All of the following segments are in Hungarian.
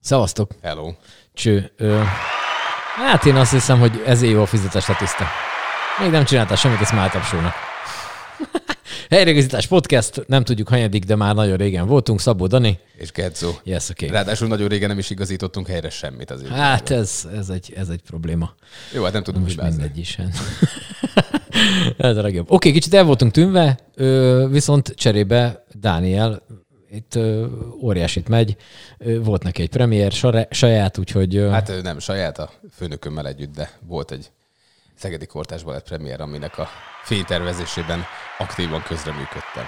Szevasztok. Hello. Cső. Ö, hát én azt hiszem, hogy ez jó a fizetés statiszta. Még nem csináltál semmit, ezt már tapsolnak. Helyreigazítás podcast, nem tudjuk hanyadik, de már nagyon régen voltunk. Szabó Dani. És Gedzo. Yes, okay. Ráadásul nagyon régen nem is igazítottunk helyre semmit azért. Hát ez, ez, egy, ez egy probléma. Jó, hát nem tudunk Most hibázni. mindegy is. hát. ez a legjobb. Oké, okay, kicsit el voltunk tűnve, viszont cserébe Dániel itt ö, óriásit megy. Volt neki egy premier saját, úgyhogy... Ö, Hát ö, nem saját a főnökömmel együtt, de volt egy Szegedi Kortás Balett premier, aminek a fénytervezésében aktívan közreműködtem.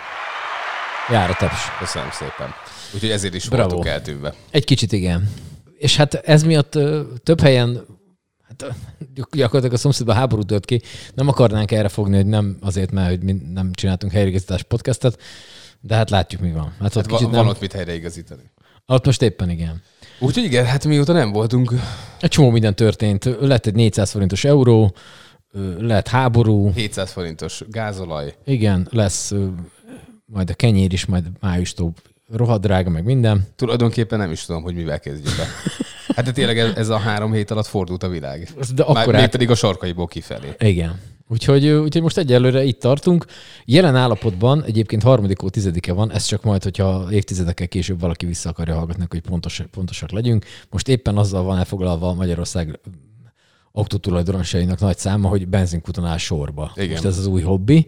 jár a taps. Köszönöm szépen. Úgyhogy ezért is Bravo. voltunk eltűnve. Egy kicsit igen. És hát ez miatt ö, több helyen hát, gyakorlatilag a szomszédban háború tört ki. Nem akarnánk erre fogni, hogy nem azért, mert hogy mi nem csináltunk helyreigazítás podcastet, de hát látjuk, mi van. Hát ott Hát kicsit van, nem, van ott mit helyreigazítani. ott most éppen igen. Úgyhogy igen, hát mióta nem voltunk, Egy csomó minden történt. Lett egy 400 forintos euró, lett háború, 700 forintos gázolaj, igen, lesz majd a kenyér is, majd májustól rohadt drága, meg minden. tulajdonképpen nem is tudom, hogy mivel kezdjük be. Hát de tényleg ez, ez a három hét alatt fordult a világ. De Már akkor még át, pedig a sarkaiból kifelé. Igen. Úgyhogy, úgyhogy most egyelőre itt tartunk. Jelen állapotban egyébként harmadikó tizedike van, ez csak majd, hogyha évtizedekkel később valaki vissza akarja hallgatni, hogy pontos, pontosak legyünk. Most éppen azzal van elfoglalva Magyarország autótulajdonosainak nagy száma, hogy benzinkuton áll sorba. Igen. Most ez az új hobbi,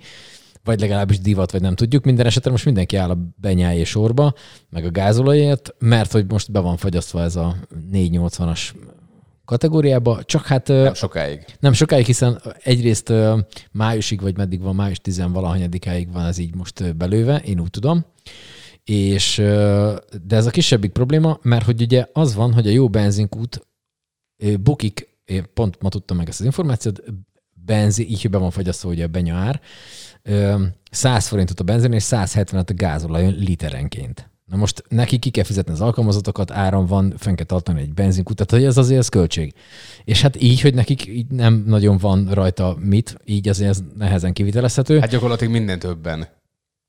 vagy legalábbis divat, vagy nem tudjuk. Minden esetre most mindenki áll a benyájé sorba, meg a gázolajért, mert hogy most be van fagyasztva ez a 480-as kategóriába, csak hát Nem sokáig. nem sokáig, hiszen egyrészt májusig, vagy meddig van, május 10 valahanyadikáig van ez így most belőve, én úgy tudom. És, de ez a kisebbik probléma, mert hogy ugye az van, hogy a jó benzinkút bukik, én pont ma tudtam meg ezt az információt, benzin, így be van fagyasztva ugye a benyár, ö, 100 forintot a benzin és 170 a gázolajon literenként. Na most neki ki kell fizetni az alkalmazatokat, áram van, fenn kell tartani egy benzinkutat, hogy ez azért az költség. És hát így, hogy nekik így nem nagyon van rajta mit, így azért ez nehezen kivitelezhető. Hát gyakorlatilag minden többen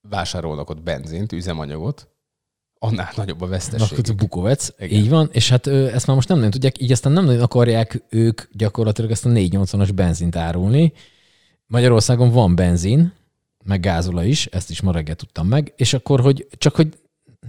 vásárolnak ott benzint, üzemanyagot, annál nagyobb a veszteség. Akkor bukovec, Igen. így van, és hát ö, ezt már most nem nagyon tudják, így aztán nem nagyon akarják ők gyakorlatilag ezt a 480-as benzint árulni. Magyarországon van benzin, meg gázola is, ezt is ma reggel tudtam meg, és akkor, hogy csak hogy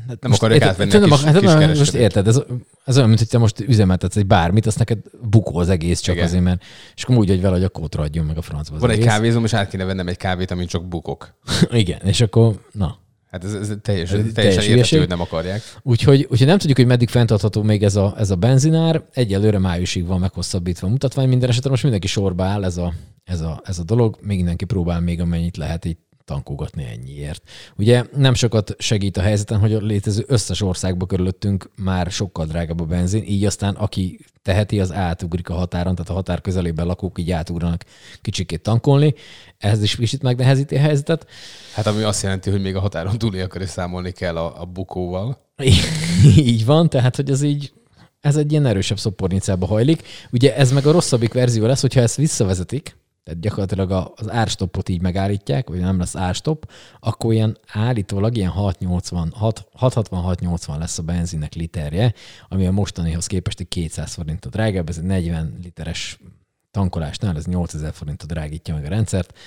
hát Nem akarják átvenni a nem, kis- akar- hát kis nem, most kereskedők. érted, ez, ez olyan, mint hogy te most üzemeltetsz egy bármit, azt neked bukó az egész csak Igen. azért, mert és akkor úgy vagy vele, hogy a kótra adjon meg a francba Van egy egész. kávézom, és át kéne vennem egy kávét, amin csak bukok. Igen, és akkor, na, Hát ez, ez teljes teljesen hülyeség. értető, hogy nem akarják. Úgyhogy, úgyhogy nem tudjuk, hogy meddig fenntartható még ez a, ez a benzinár. Egyelőre májusig van meghosszabbítva a mutatvány. Minden esetre most mindenki sorba áll ez a, ez a, ez a dolog. Még mindenki próbál még amennyit lehet így tankolgatni ennyiért. Ugye nem sokat segít a helyzeten, hogy a létező összes országba körülöttünk már sokkal drágább a benzin, így aztán aki teheti, az átugrik a határon, tehát a határ közelében lakók így átugranak kicsikét tankolni. Ez is kicsit megnehezíti a helyzetet. Hát ami azt jelenti, hogy még a határon túliakar is számolni kell a, a bukóval. így van, tehát hogy ez így, ez egy ilyen erősebb szopornicába hajlik. Ugye ez meg a rosszabbik verzió lesz, hogyha ezt visszavezetik, tehát gyakorlatilag az árstoppot így megállítják, vagy nem lesz árstopp, akkor ilyen állítólag ilyen 680, 6 666-80 lesz a benzinnek literje, ami a mostanihoz képest egy 200 forintot drágább, ez egy 40 literes tankolásnál, ez 8000 forintot drágítja meg a rendszert,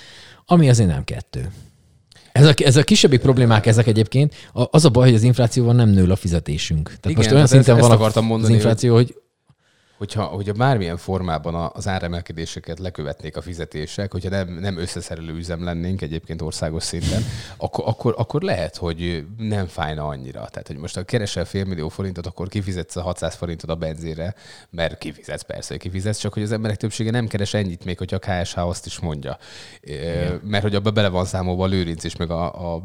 ami azért nem kettő. Ez a, ez a kisebbik problémák ezek egyébként. Az a baj, hogy az inflációval nem nő a fizetésünk. Tehát Igen, most olyan hát szinten ezt- van ezt akartam mondani, az infláció, hogy Hogyha, hogyha bármilyen formában az áremelkedéseket lekövetnék a fizetések, hogyha nem, nem összeszerelő üzem lennénk egyébként országos szinten, akkor, akkor, akkor lehet, hogy nem fájna annyira. Tehát, hogy most ha keresel fél millió forintot, akkor kifizetsz a 600 forintot a benzére, mert kifizetsz, persze, hogy kifizetsz, csak hogy az emberek többsége nem keres ennyit még, hogyha a KSH azt is mondja. Igen. Mert hogy abba bele van számolva a Lőrinc is, meg a, a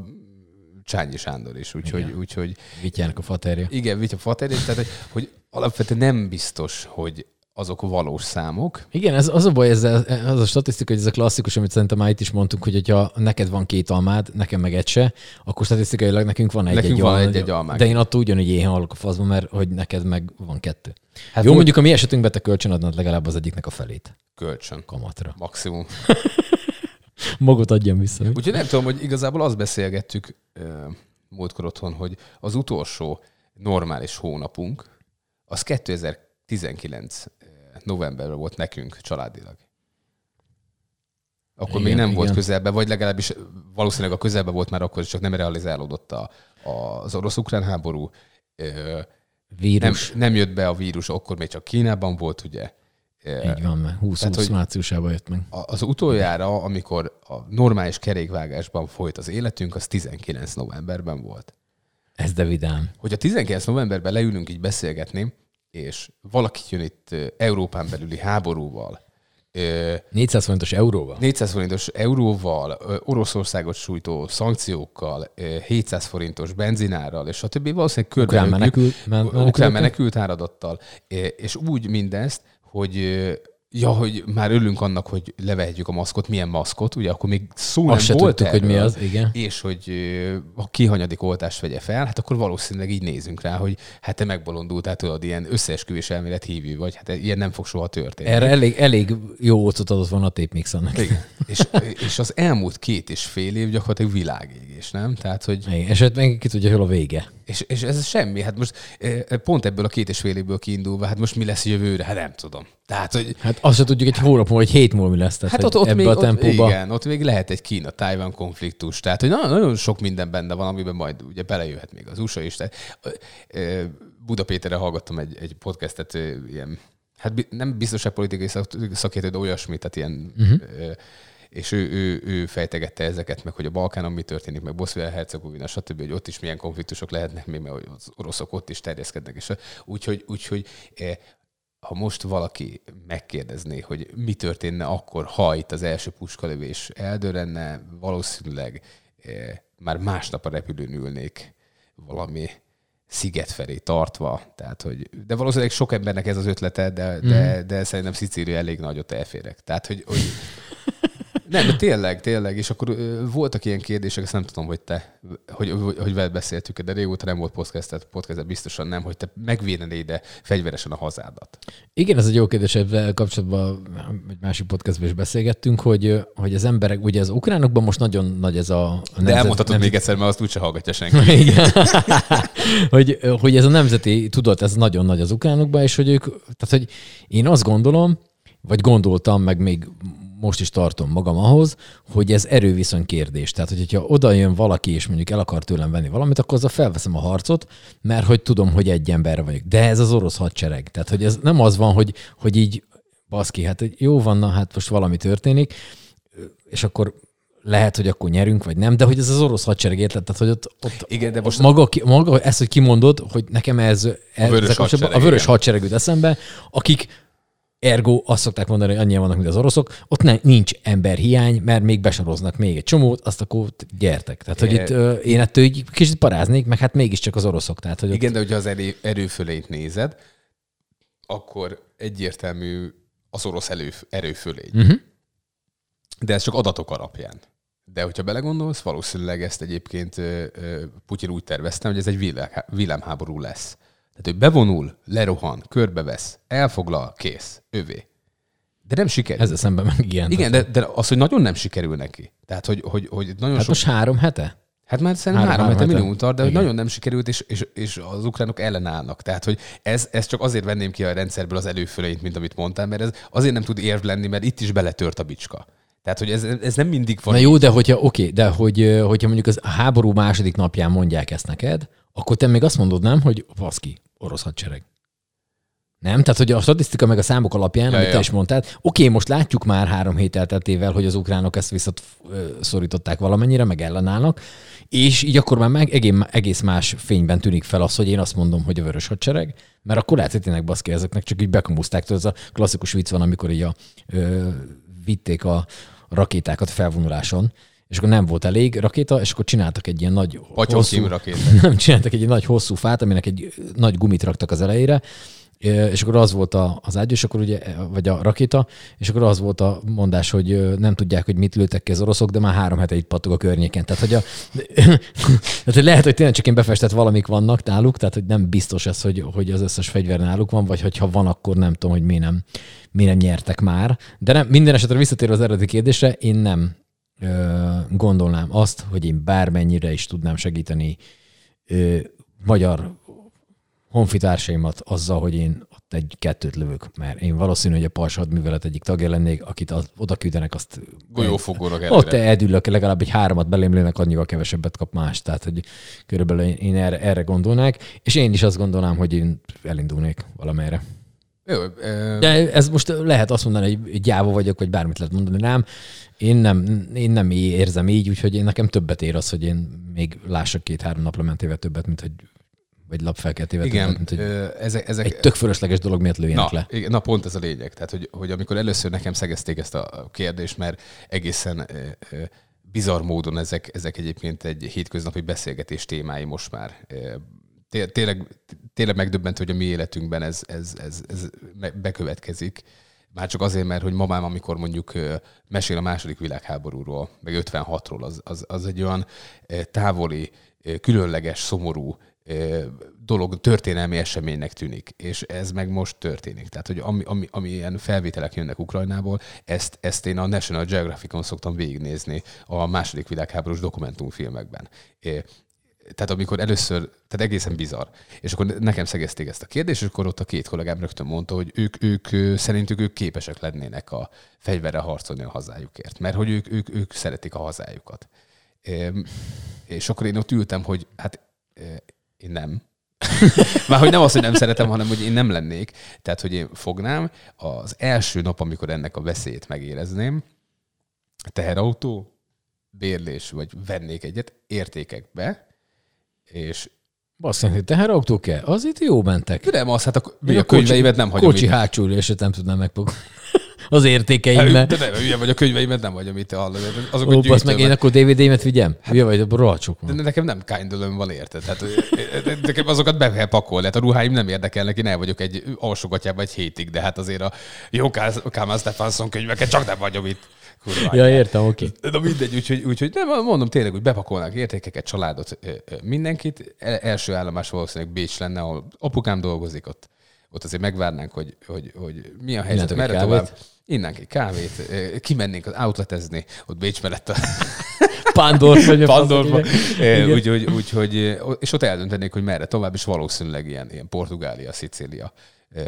Csányi Sándor is, úgyhogy, úgyhogy vityának a faterja. igen, Vitya Faterés, tehát hogy, hogy alapvetően nem biztos, hogy azok valós számok. Igen, ez az a baj, ezzel, az a statisztika, hogy ez a klasszikus, amit szerintem már itt is mondtunk, hogy hogyha neked van két almád, nekem meg egy se, akkor statisztikailag nekünk van egy-egy Nekünk van almád. egy-egy almánk. De én attól ugyanúgy éhen halok a faszba, mert hogy neked meg van kettő. Hát Jó, volt- mondjuk a mi esetünkben te kölcsön adnod legalább az egyiknek a felét Kölcsön. kamatra. Maximum. Magot adjam vissza. Úgyhogy nem tudom, hogy igazából azt beszélgettük múltkor otthon, hogy az utolsó normális hónapunk, az 2019 novemberben volt nekünk családilag. Akkor igen, még nem igen. volt közelben, vagy legalábbis valószínűleg a közelben volt már akkor, csak nem realizálódott a, a, az orosz-ukrán háború. Vírus. Nem, nem jött be a vírus, akkor még csak Kínában volt, ugye. Így van, mert 20, Tehát, 20 márciusában jött meg. Az utoljára, amikor a normális kerékvágásban folyt az életünk, az 19 novemberben volt. Ez de vidám. Hogy a 19 novemberben leülünk így beszélgetni, és valaki jön itt Európán belüli háborúval, 400 forintos euróval? 400 forintos euróval, Oroszországot sújtó szankciókkal, 700 forintos benzinárral, és a többi valószínűleg körbe ukrán menekült, men- ukrán menekült áradattal, és úgy mindezt, hogy Ja, hogy már örülünk annak, hogy levehetjük a maszkot, milyen maszkot, ugye akkor még szó Azt nem volt tudtuk, erről, hogy mi az, igen. És hogy a kihanyadik oltást vegye fel, hát akkor valószínűleg így nézünk rá, hogy hát te megbolondultál, tudod, ilyen összeesküvés elmélet hívő vagy, hát ilyen nem fog soha történni. Erre elég, elég jó ócot adott volna a tépmixannak. Igen. és, és az elmúlt két és fél év gyakorlatilag világégés, nem? Tehát, hogy... Igen, és hát meg ki tudja, hol a vége. És, és ez semmi, hát most pont ebből a két és fél évből kiindulva, hát most mi lesz jövőre? Hát nem tudom. Tehát, hogy... Hát azt se tudjuk egy hónap vagy hét múlva mi lesz. Tehát, hát ott, ott még, a tempóba... ott, igen, ott még lehet egy Kína-Tájván konfliktus. Tehát, hogy nagyon, nagyon sok minden benne van, amiben majd ugye belejöhet még az USA is. Tehát, Buda Péterre hallgattam egy, egy podcastet, ilyen, hát nem biztonságpolitikai szakértő, de olyasmi, tehát ilyen uh-huh és ő, ő, ő fejtegette ezeket meg, hogy a Balkánon mi történik, meg Bosznia-Hercegovina, stb., hogy ott is milyen konfliktusok lehetnek, még mert az oroszok ott is terjeszkednek. És úgyhogy, úgyhogy ha most valaki megkérdezné, hogy mi történne akkor, ha itt az első puskalövés eldörrenne, valószínűleg eh, már másnap a repülőn ülnék valami sziget felé tartva. Tehát, hogy, de valószínűleg sok embernek ez az ötlete, de, de, mm. de szerintem Szicília elég nagyot elférek. Tehát, hogy, hogy nem, de tényleg, tényleg. És akkor voltak ilyen kérdések, ezt nem tudom, hogy te, hogy, hogy, hogy veled beszéltük, de régóta nem volt podcastet, podcastet biztosan nem, hogy te megvédenéd ide fegyveresen a hazádat. Igen, ez egy jó kérdés, ebben kapcsolatban egy másik podcastban is beszélgettünk, hogy, hogy az emberek, ugye az ukránokban most nagyon nagy ez a... a nemzet, de elmondhatod nemzet... még egyszer, mert azt úgyse hallgatja senki. Igen. hogy, hogy ez a nemzeti tudat, ez nagyon nagy az ukránokban, és hogy ők, tehát hogy én azt gondolom, vagy gondoltam, meg még most is tartom magam ahhoz, hogy ez erőviszony kérdés. Tehát, hogyha oda jön valaki, és mondjuk el akar tőlem venni valamit, akkor azzal felveszem a harcot, mert hogy tudom, hogy egy ember vagyok. De ez az orosz hadsereg. Tehát, hogy ez nem az van, hogy, hogy így baszki, hát jó van, na, hát most valami történik, és akkor lehet, hogy akkor nyerünk, vagy nem, de hogy ez az orosz hadsereg érted, tehát hogy ott, ott Igen, de most maga, maga ezt, hogy kimondod, hogy nekem ez, ez a vörös hadsereg, a vörös jut eszembe, akik Ergo azt szokták mondani, hogy annyian vannak, mint az oroszok, ott ne, nincs emberhiány, mert még besoroznak még egy csomót, azt akkor gyertek. Tehát, hogy itt ö, én ettől így kicsit paráznék, meg hát mégiscsak az oroszok. Tehát, hogy Igen, ott... de hogyha az erő, erőfölényt nézed, akkor egyértelmű az orosz elő, erőfölény. Uh-huh. De ez csak adatok alapján. De hogyha belegondolsz, valószínűleg ezt egyébként Putyin úgy tervezte, hogy ez egy villámháború lesz. Tehát ő bevonul, lerohan, körbevesz, elfoglal, kész, övé. De nem sikerül. Ezzel szemben meg ilyen. Igen, de, de az, hogy nagyon nem sikerül neki. Tehát, hogy, hogy, hogy nagyon hát sok... most három hete? Hát már szerintem három, három hete minimum tart, de hogy nagyon nem sikerült, és, és, és az ukránok ellenállnak. Tehát, hogy ez, ez csak azért venném ki a rendszerből az előföleint, mint amit mondtam, mert ez azért nem tud érv lenni, mert itt is beletört a bicska. Tehát, hogy ez, ez nem mindig van. Na jó, de hogyha, oké, de hogy, hogyha mondjuk az háború második napján mondják ezt neked, akkor te még azt mondod, nem, hogy baszki, orosz hadsereg. Nem? Tehát, hogy a statisztika meg a számok alapján, ja, amit ja. te is mondtál, oké, most látjuk már három hét elteltével, hogy az ukránok ezt visszaszorították valamennyire, meg ellenállnak, és így akkor már meg egész más fényben tűnik fel az, hogy én azt mondom, hogy a vörös hadsereg, mert akkor lehet, hogy tényleg baszki ezeknek csak így bekamuszták. Ez a klasszikus vicc van, amikor így a, ö, vitték a rakétákat felvonuláson, és akkor nem volt elég rakéta, és akkor csináltak egy ilyen nagy hosszú, rakéta. Nem, csináltak egy nagy hosszú fát, aminek egy nagy gumit raktak az elejére, és akkor az volt az ágy, és akkor ugye, vagy a rakéta, és akkor az volt a mondás, hogy nem tudják, hogy mit lőttek ki az oroszok, de már három hete itt pattog a környéken. Tehát, hogy, a, tehát, hogy lehet, hogy tényleg csak én befestett valamik vannak náluk, tehát, hogy nem biztos ez, hogy, hogy az összes fegyver náluk van, vagy hogyha van, akkor nem tudom, hogy mi nem, mi nem nyertek már. De nem, minden esetre visszatérve az eredeti kérdésre, én nem gondolnám azt, hogy én bármennyire is tudnám segíteni magyar honfitársaimat azzal, hogy én ott egy kettőt lövök, mert én valószínű, hogy a Pars hadművelet egyik tagja lennék, akit az, oda küldenek, azt Golyófogóra kell. ott edülök, legalább egy háromat belém lőnek, annyival kevesebbet kap más. Tehát, hogy körülbelül én erre, erre gondolnák, és én is azt gondolnám, hogy én elindulnék valamerre. Jó, ö, De ez most lehet azt mondani, hogy gyáva vagyok, vagy bármit lehet mondani, nem. Én nem, én nem érzem így, úgyhogy én nekem többet ér az, hogy én még lássak két-három naplementével többet, mint hogy vagy lapfelkeltével igen, többet, mint hogy ezek, ezek, egy tök fölösleges dolog miért lőjenek Na, le. igen, na pont ez a lényeg. Tehát, hogy, hogy amikor először nekem szegezték ezt a kérdést, mert egészen bizarr módon ezek, ezek egyébként egy hétköznapi beszélgetés témái most már. Tényleg, tényleg megdöbbent, hogy a mi életünkben ez, ez, ez, ez bekövetkezik. Már csak azért, mert hogy mamám, amikor mondjuk mesél a második világháborúról, meg 56-ról, az, az, az egy olyan távoli, különleges, szomorú dolog, történelmi eseménynek tűnik, és ez meg most történik. Tehát, hogy ami, ami, ami ilyen felvételek jönnek Ukrajnából, ezt, ezt én a National Geographicon szoktam végignézni a második világháborús dokumentumfilmekben. Tehát amikor először, tehát egészen bizarr. És akkor nekem szegezték ezt a kérdést, és akkor ott a két kollégám rögtön mondta, hogy ők, ők szerintük ők képesek lennének a fegyverre harcolni a hazájukért, mert hogy ők, ők, ők szeretik a hazájukat. És akkor én ott ültem, hogy hát én nem. Már hogy nem az, hogy nem szeretem, hanem hogy én nem lennék. Tehát, hogy én fognám, az első nap, amikor ennek a veszélyét megérezném, teherautó, bérlés, vagy vennék egyet, értékekbe, és Basszony, hogy teherautó kell? Az itt jó mentek. nem az, hát a, mi a könyveimet nem hagyom Kocsi hátsó ülését nem tudnám megfogni. Az Hát, értékeimmel. De nem, hülye vagy, a könyveimet nem hagyom itt hallani. Azokat Ó, basz meg, én akkor DVD-met vigyem? Hülye vagy, abban rohadt sok van. De nekem nem kindle van, érted? Tehát, nekem azokat be kell pakolni. Hát a ruháim nem érdekelnek, én el vagyok egy alsógatjában egy hétig, de hát azért a jó Kámán Stefansson könyveket csak nem vagyom itt. Kurva Ja, értem, oké. Na mindegy, úgyhogy, úgyhogy nem, mondom tényleg, hogy bepakolnak értékeket, családot, mindenkit. El- Első állomás valószínűleg Bécs lenne, ahol apukám dolgozik, ott, ott azért megvárnánk, hogy, hogy, hogy mi a helyzet, merre tovább. Innánk egy kávét, kimennénk az outletezni, ott Bécs mellett a Pandorf vagy a Igen. Úgyhogy, úgyhogy, és ott eldöntenék, hogy merre tovább, és valószínűleg ilyen, ilyen Portugália, Szicília,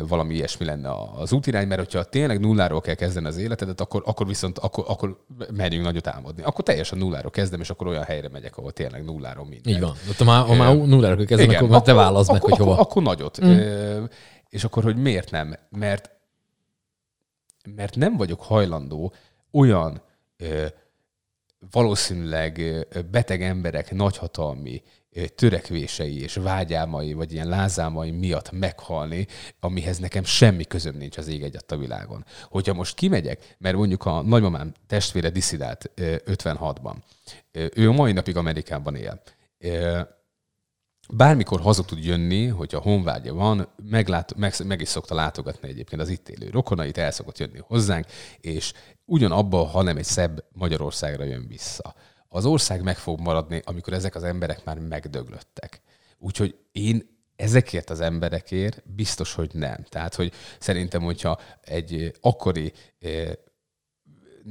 valami ilyesmi lenne az útirány, mert hogyha tényleg nulláról kell kezdeni az életedet, akkor, akkor viszont akkor, akkor merjünk nagyot álmodni. Akkor teljesen nulláról kezdem, és akkor olyan helyre megyek, ahol tényleg nulláról minden. Így van. Ott, ha már, ha már nullára kell kezdeni, akkor már te válaszd meg, akkor, hogy hova. Akkor, akkor nagyot. Mm. És akkor, hogy miért nem? Mert, mert nem vagyok hajlandó olyan ö, valószínűleg beteg emberek nagyhatalmi törekvései és vágyálmai, vagy ilyen lázámai miatt meghalni, amihez nekem semmi közöm nincs az ég egyet a világon. Hogyha most kimegyek, mert mondjuk a nagymamám testvére diszidált ö, 56-ban, ö, ő mai napig Amerikában él. Bármikor haza tud jönni, hogyha honvágya van, meglát, meg, meg is szokta látogatni egyébként az itt élő rokonait, el szokott jönni hozzánk, és ugyanabba, hanem egy szebb Magyarországra jön vissza. Az ország meg fog maradni, amikor ezek az emberek már megdöglöttek. Úgyhogy én ezekért az emberekért biztos, hogy nem. Tehát, hogy szerintem, hogyha egy akkori eh,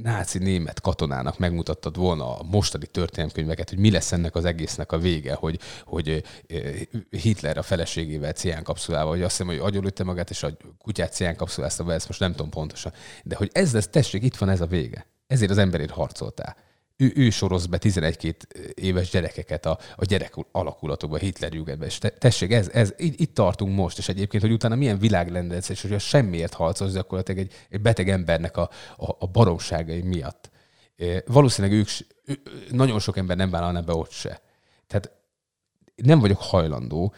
náci német katonának megmutattad volna a mostani történelmkönyveket, hogy mi lesz ennek az egésznek a vége, hogy, hogy eh, Hitler a feleségével ciánkapszulával, vagy azt hiszem, hogy agyonlőtte magát, és a kutyát ciánkapszulázta be, ezt most nem tudom pontosan. De hogy ez lesz, tessék, itt van ez a vége. Ezért az emberért harcoltál. Ő, ő soroz be 11-2 éves gyerekeket a, a gyerek alakulatokba, Hitler Jugendbe. És te, tessék, ez, ez, itt, tartunk most, és egyébként, hogy utána milyen világ lenne és hogyha semmiért harcolsz gyakorlatilag egy, egy beteg embernek a, a, a baromságai miatt. E, valószínűleg ők, ő- nagyon sok ember nem vállalna be ott se. Tehát nem vagyok hajlandó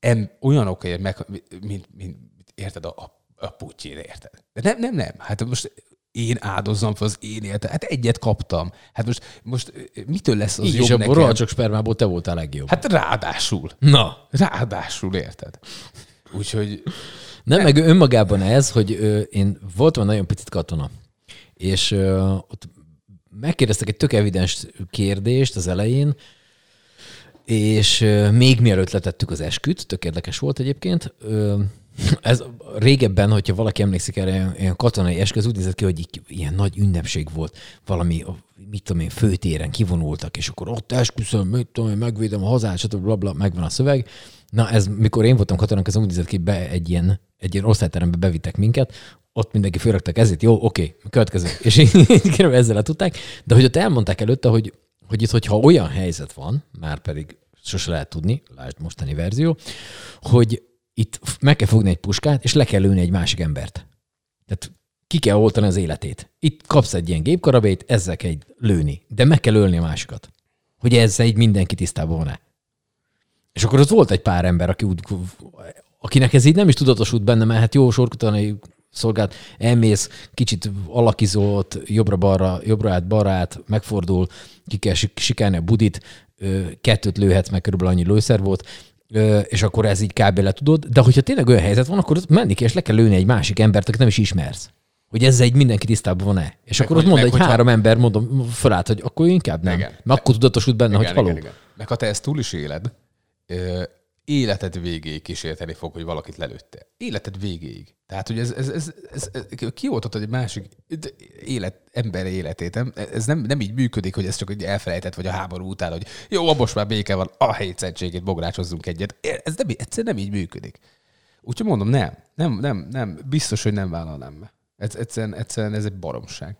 em, olyanokért meg, mint, mint, mint érted, a, a, a Putyin, érted? De nem, nem, nem. Hát most én áldozzam fel az én életet. Hát egyet kaptam. Hát most, most mitől lesz az Így jobb is nekem? rohadt sok spermából te voltál legjobb. Hát ráadásul. Na, Ráadásul, érted? Úgyhogy Nem, meg önmagában ez, hogy ö, én voltam nagyon picit katona, és ö, ott megkérdeztek egy tök evidens kérdést az elején, és ö, még mielőtt letettük az esküt, tök érdekes volt egyébként, ö, ez régebben, hogyha valaki emlékszik erre, ilyen- ilyen katonai eskü, az úgy nézett ki, hogy ilyen nagy ünnepség volt, valami, mit tudom én, főtéren kivonultak, és akkor ott esküszöm, mit tudom én, megvédem a hazát, stb. Bla, bla, megvan a szöveg, Na ez, mikor én voltam katonák, ez úgy nézett ki, be egy ilyen, egy ilyen osztályterembe bevittek minket, ott mindenki fölrakta kezét, jó, oké, következő. És így ezzel tudták. De hogy ott elmondták előtte, hogy, hogy itt, hogyha olyan helyzet van, már pedig sose lehet tudni, lásd mostani verzió, hogy itt meg kell fogni egy puskát, és le kell lőni egy másik embert. Tehát ki kell oltani az életét. Itt kapsz egy ilyen gépkarabét, ezzel kell lőni, de meg kell ölni a másikat. Hogy ezzel így mindenki tisztában van-e. És akkor ott volt egy pár ember, aki úgy, akinek ez így nem is tudatosult benne, mert hát jó sorkutatani szolgált, elmész, kicsit alakizót, jobbra-balra, jobbra át, balra át, megfordul, ki kell sikálni a budit, kettőt lőhetsz, meg körülbelül annyi lőszer volt, és akkor ez így kb. le tudod, de hogyha tényleg olyan helyzet van, akkor menni kell, és le kell lőni egy másik embert, akit nem is ismersz. Hogy ezzel egy mindenki tisztában van-e. És meg akkor ott mond egy három ember, mondom, felállt, hogy akkor inkább nem. Igen. Mert akkor tudatosult benne, igen, hogy haló. Igen, igen. Meg ha te ezt túl is éled, életed végéig kísérteni fog, hogy valakit lelőtte. Életed végéig. Tehát, hogy ez, ez, ez, ez, ez kioltatod egy másik élet, ember életét. Nem? Ez nem, nem így működik, hogy ez csak egy elfelejtett, vagy a háború után, hogy jó, most már béke van, a hétszentségét bográcsozzunk egyet. Ez nem, egyszer nem így működik. Úgyhogy mondom, nem, nem, nem, nem, biztos, hogy nem vállalnám be. Ez, egyszerűen, egyszerűen ez egy baromság.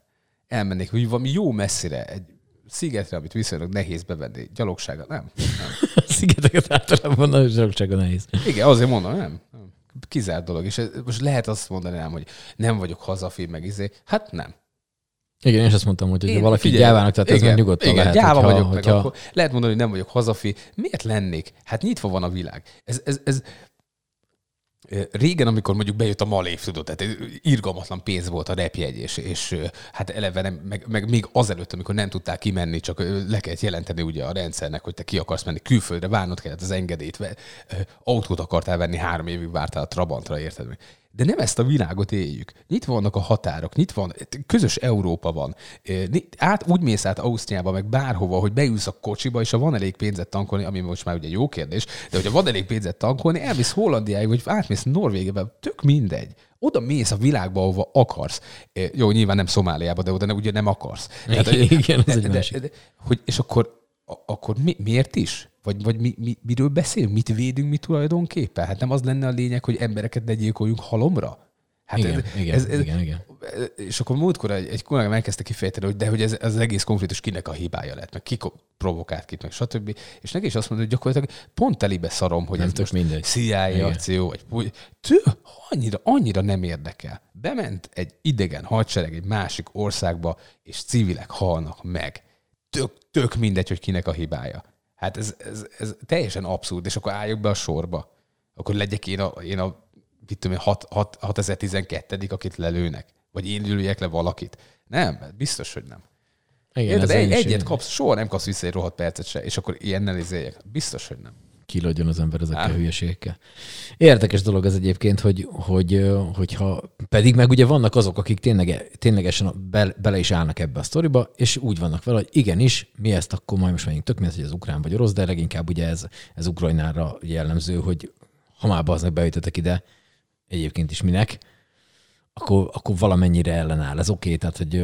Elmennék, hogy valami jó messzire, egy szigetre, amit viszonylag nehéz bevenni. Gyalogsága, nem. nem. Szigeteket általában nagyon gyalogsága nehéz. Igen, azért mondom, nem. Kizárt dolog. És ez, most lehet azt mondani nem, hogy nem vagyok hazafi, meg izé. Hát nem. Igen, én is azt mondtam, hogy én, valaki figyelj, gyávának, tehát igen, ez nyugodtan igen, lehet. Gyáva hogyha, vagyok, hogyha... meg akkor lehet mondani, hogy nem vagyok hazafi. Miért lennék? Hát nyitva van a világ. Ez, ez, ez, Régen, amikor mondjuk bejött a malév, tudod, tehát irgalmatlan pénz volt a repjegy, és, és hát eleve nem, meg, meg, még azelőtt, amikor nem tudták kimenni, csak le kellett jelenteni ugye a rendszernek, hogy te ki akarsz menni külföldre, várnod kellett az engedélyt, autót akartál venni, három évig vártál a Trabantra, érted? De nem ezt a világot éljük. Nyitva vannak a határok, nyitva van, közös Európa van. Át, úgy mész át Ausztriába, meg bárhova, hogy beülsz a kocsiba, és ha van elég pénzet tankolni, ami most már ugye jó kérdés, de hogyha van elég pénzet tankolni, elmész Hollandiáig, vagy átmész Norvégiába, tök mindegy. Oda mész a világba, ahova akarsz. Jó, nyilván nem Szomáliába, de oda ne, ugye nem akarsz. Tehát, Igen, de, de, de, hogy, és akkor, akkor mi, miért is? Vagy, vagy mi, mi, miről beszélünk? Mit védünk mi tulajdonképpen? Hát nem az lenne a lényeg, hogy embereket ne gyilkoljunk halomra? Hát igen, ez, igen, ez, ez, igen, igen. És akkor múltkor egy, egy kollégám elkezdte kifejteni, hogy de hogy ez, ez az egész konfliktus kinek a hibája lett, meg ki provokált kit, meg stb. És neki is azt mondta, hogy gyakorlatilag pont telibe szarom, hogy nem ez most mindegy. CIA igen. akció, vagy tő, annyira, annyira nem érdekel. Bement egy idegen hadsereg egy másik országba, és civilek halnak meg. Tök, tök mindegy, hogy kinek a hibája. Hát ez, ez, ez teljesen abszurd, és akkor álljuk be a sorba. Akkor legyek én a, én a mit tudom, 6012 akit lelőnek. Vagy én lőjek le valakit. Nem, biztos, hogy nem. Igen, Érted, egy, egyet kapsz, soha nem kapsz vissza egy rohadt percet se, és akkor ilyennel izéljek. Biztos, hogy nem kilagyon az ember ezekkel a hülyeségekkel. Érdekes dolog ez egyébként, hogy, hogy, hogyha pedig meg ugye vannak azok, akik tényleg, ténylegesen be, bele is állnak ebbe a sztoriba, és úgy vannak vele, hogy igenis, mi ezt akkor majd most menjünk tök mindegy, hogy az ukrán vagy orosz, de leginkább ugye ez, ez Ukrajnára jellemző, hogy ha már aznak beütöttek ide, egyébként is minek, akkor, akkor valamennyire ellenáll. Ez oké, okay, tehát hogy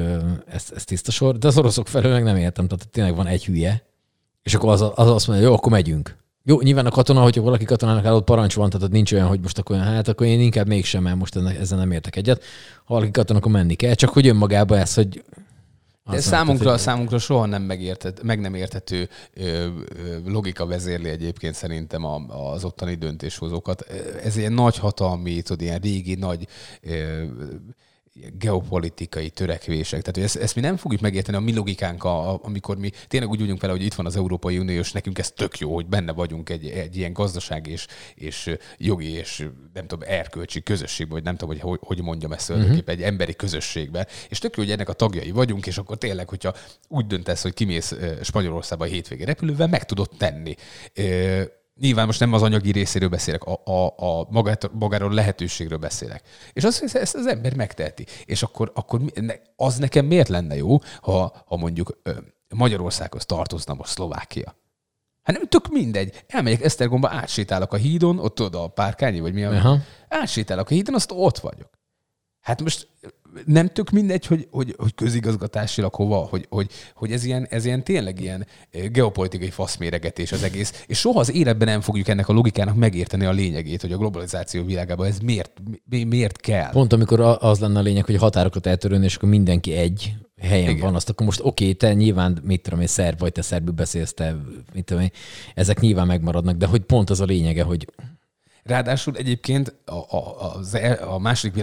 ez, ez tiszta sor, de az oroszok felől meg nem értem, tehát tényleg van egy hülye, és akkor az, az azt mondja, jó, akkor megyünk. Jó, nyilván a katona, hogyha valaki katonának állott parancs van, tehát nincs olyan, hogy most akkor hát akkor én inkább mégsem, mert most ezzel nem értek egyet. Ha valaki katona, akkor menni kell, csak hogy önmagában ez, hogy de számunkra, tehát, számunkra soha nem megértet, meg nem értető ö, ö, logika vezérli egyébként szerintem a, az ottani döntéshozókat. Ez ilyen nagy hatalmi, tudod, ilyen régi nagy ö, geopolitikai törekvések. Tehát, hogy ezt, ezt mi nem fogjuk megérteni a mi logikánk, a, amikor mi tényleg úgy vagyunk vele, hogy itt van az Európai Unió, és nekünk ez tök jó, hogy benne vagyunk egy, egy ilyen gazdaság és, és jogi és nem tudom, erkölcsi közösségben, vagy nem tudom, hogy hogy mondjam ezt uh-huh. egy emberi közösségbe. És tök jó, hogy ennek a tagjai vagyunk, és akkor tényleg, hogyha úgy döntesz, hogy kimész Spanyolországba a hétvége repülővel, meg tudod tenni nyilván most nem az anyagi részéről beszélek, a, a, a magát, magáról lehetőségről beszélek. És azt, hogy ezt az ember megteheti. És akkor, akkor az nekem miért lenne jó, ha, ha mondjuk Magyarországhoz tartozna most Szlovákia? Hát nem tök mindegy. Elmegyek Esztergomba, átsétálok a hídon, ott oda a párkányi, vagy mi a... Aha. Átsétálok a hídon, azt ott vagyok. Hát most nem tök mindegy, hogy, hogy, hogy közigazgatásilag hova, hogy, hogy, hogy ez, ilyen, ez ilyen tényleg ilyen geopolitikai faszméregetés az egész, és soha az életben nem fogjuk ennek a logikának megérteni a lényegét, hogy a globalizáció világában ez miért, mi, miért kell. Pont amikor az lenne a lényeg, hogy a határokat eltörölni, és akkor mindenki egy helyen Igen. van, azt akkor most oké, okay, te nyilván, mit tudom én, szerb vagy, te szerbül beszélsz, te, mit tudom én, ezek nyilván megmaradnak, de hogy pont az a lényege, hogy Ráadásul egyébként a, a, a, e, a második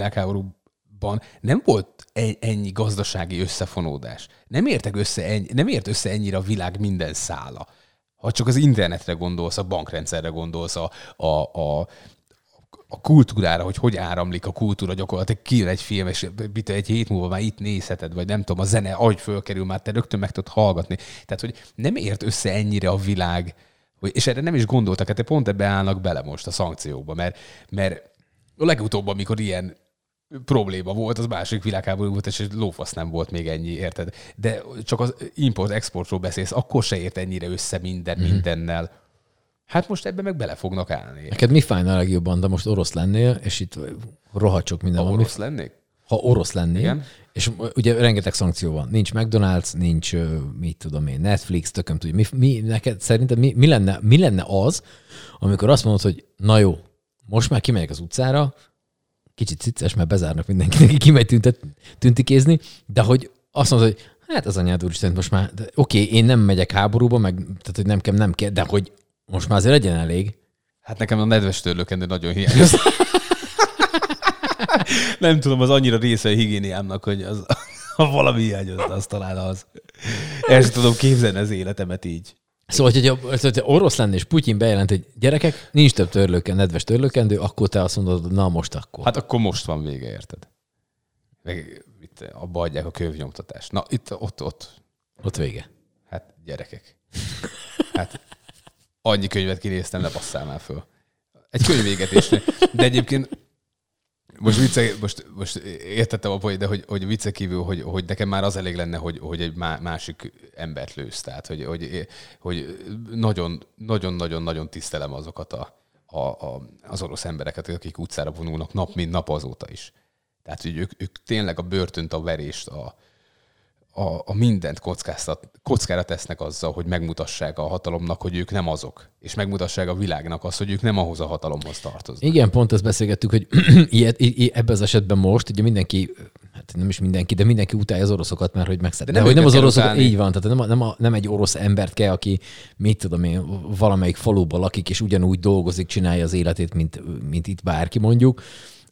világháborúban nem volt ennyi gazdasági összefonódás. Nem értek össze ennyi, nem ért össze ennyire a világ minden szála. Ha csak az internetre gondolsz, a bankrendszerre gondolsz, a, a, a, a kultúrára, hogy hogy áramlik a kultúra gyakorlatilag kijön egy film, és egy hét múlva már itt nézheted, vagy nem tudom, a zene, ahogy fölkerül, már te rögtön meg tudod hallgatni. Tehát, hogy nem ért össze ennyire a világ, és erre nem is gondoltak, hát pont ebbe állnak bele most a szankciókba, mert, mert a legutóbb, amikor ilyen probléma volt, az másik világháború volt, és lófasz nem volt még ennyi, érted? De csak az import-exportról beszélsz, akkor se ért ennyire össze minden mm-hmm. mindennel. Hát most ebbe meg bele fognak állni. Neked mi fájna a legjobban, de most orosz lennél, és itt rohadt minden ha van. orosz lennék? Ha orosz lennél, Igen? és ugye rengeteg szankció van. Nincs McDonald's, nincs, mit tudom én, Netflix, tököm tudja. Mi, mi, neked szerintem mi, mi, lenne, mi lenne az, amikor azt mondod, hogy na jó, most már kimegyek az utcára, kicsit cicces, mert bezárnak mindenkinek, aki kimegy tüntet, tüntikézni, de hogy azt mondod, hogy hát az anyád úristen, most már, oké, okay, én nem megyek háborúba, meg, tehát hogy nem kell, nem kell, de hogy most már azért legyen elég. Hát nekem a nedves törlőkendő nagyon hiányos. nem tudom, az annyira része a higiéniámnak, hogy az, ha valami hiányozna, az talán az. El sem tudom képzelni az életemet így. Szóval, hogy ha orosz lenne, és Putyin bejelent, hogy gyerekek, nincs több törlőken, nedves törlőkendő, akkor te azt mondod, na most akkor. Hát akkor most van vége, érted? Meg itt abba adják a kövnyomtatást. Na, itt, ott, ott. Ott vége. Hát gyerekek. Hát annyi könyvet kinéztem, ne basszál már föl. Egy könyvégetésnél. De egyébként most, vicce, most, most értettem a poén, de hogy, hogy vicce kívül, hogy, hogy nekem már az elég lenne, hogy, hogy egy másik embert lősz. Tehát, hogy, hogy, hogy nagyon, nagyon, nagyon, nagyon tisztelem azokat a, a, a, az orosz embereket, akik utcára vonulnak nap, mint nap azóta is. Tehát, hogy ők, ők tényleg a börtönt, a verést, a, a, a mindent kockára tesznek azzal, hogy megmutassák a hatalomnak, hogy ők nem azok, és megmutassák a világnak azt, hogy ők nem ahhoz a hatalomhoz tartoznak. Igen, pont ezt beszélgettük, hogy ilyet, ebben az esetben most ugye mindenki, hát nem is mindenki, de mindenki utálja az oroszokat, mert hogy megszed. De, de nem, hogy nem az oroszok, utálni. így van, tehát nem, nem, a, nem egy orosz embert kell, aki mit tudom én, valamelyik faluban lakik, és ugyanúgy dolgozik, csinálja az életét, mint, mint itt bárki mondjuk,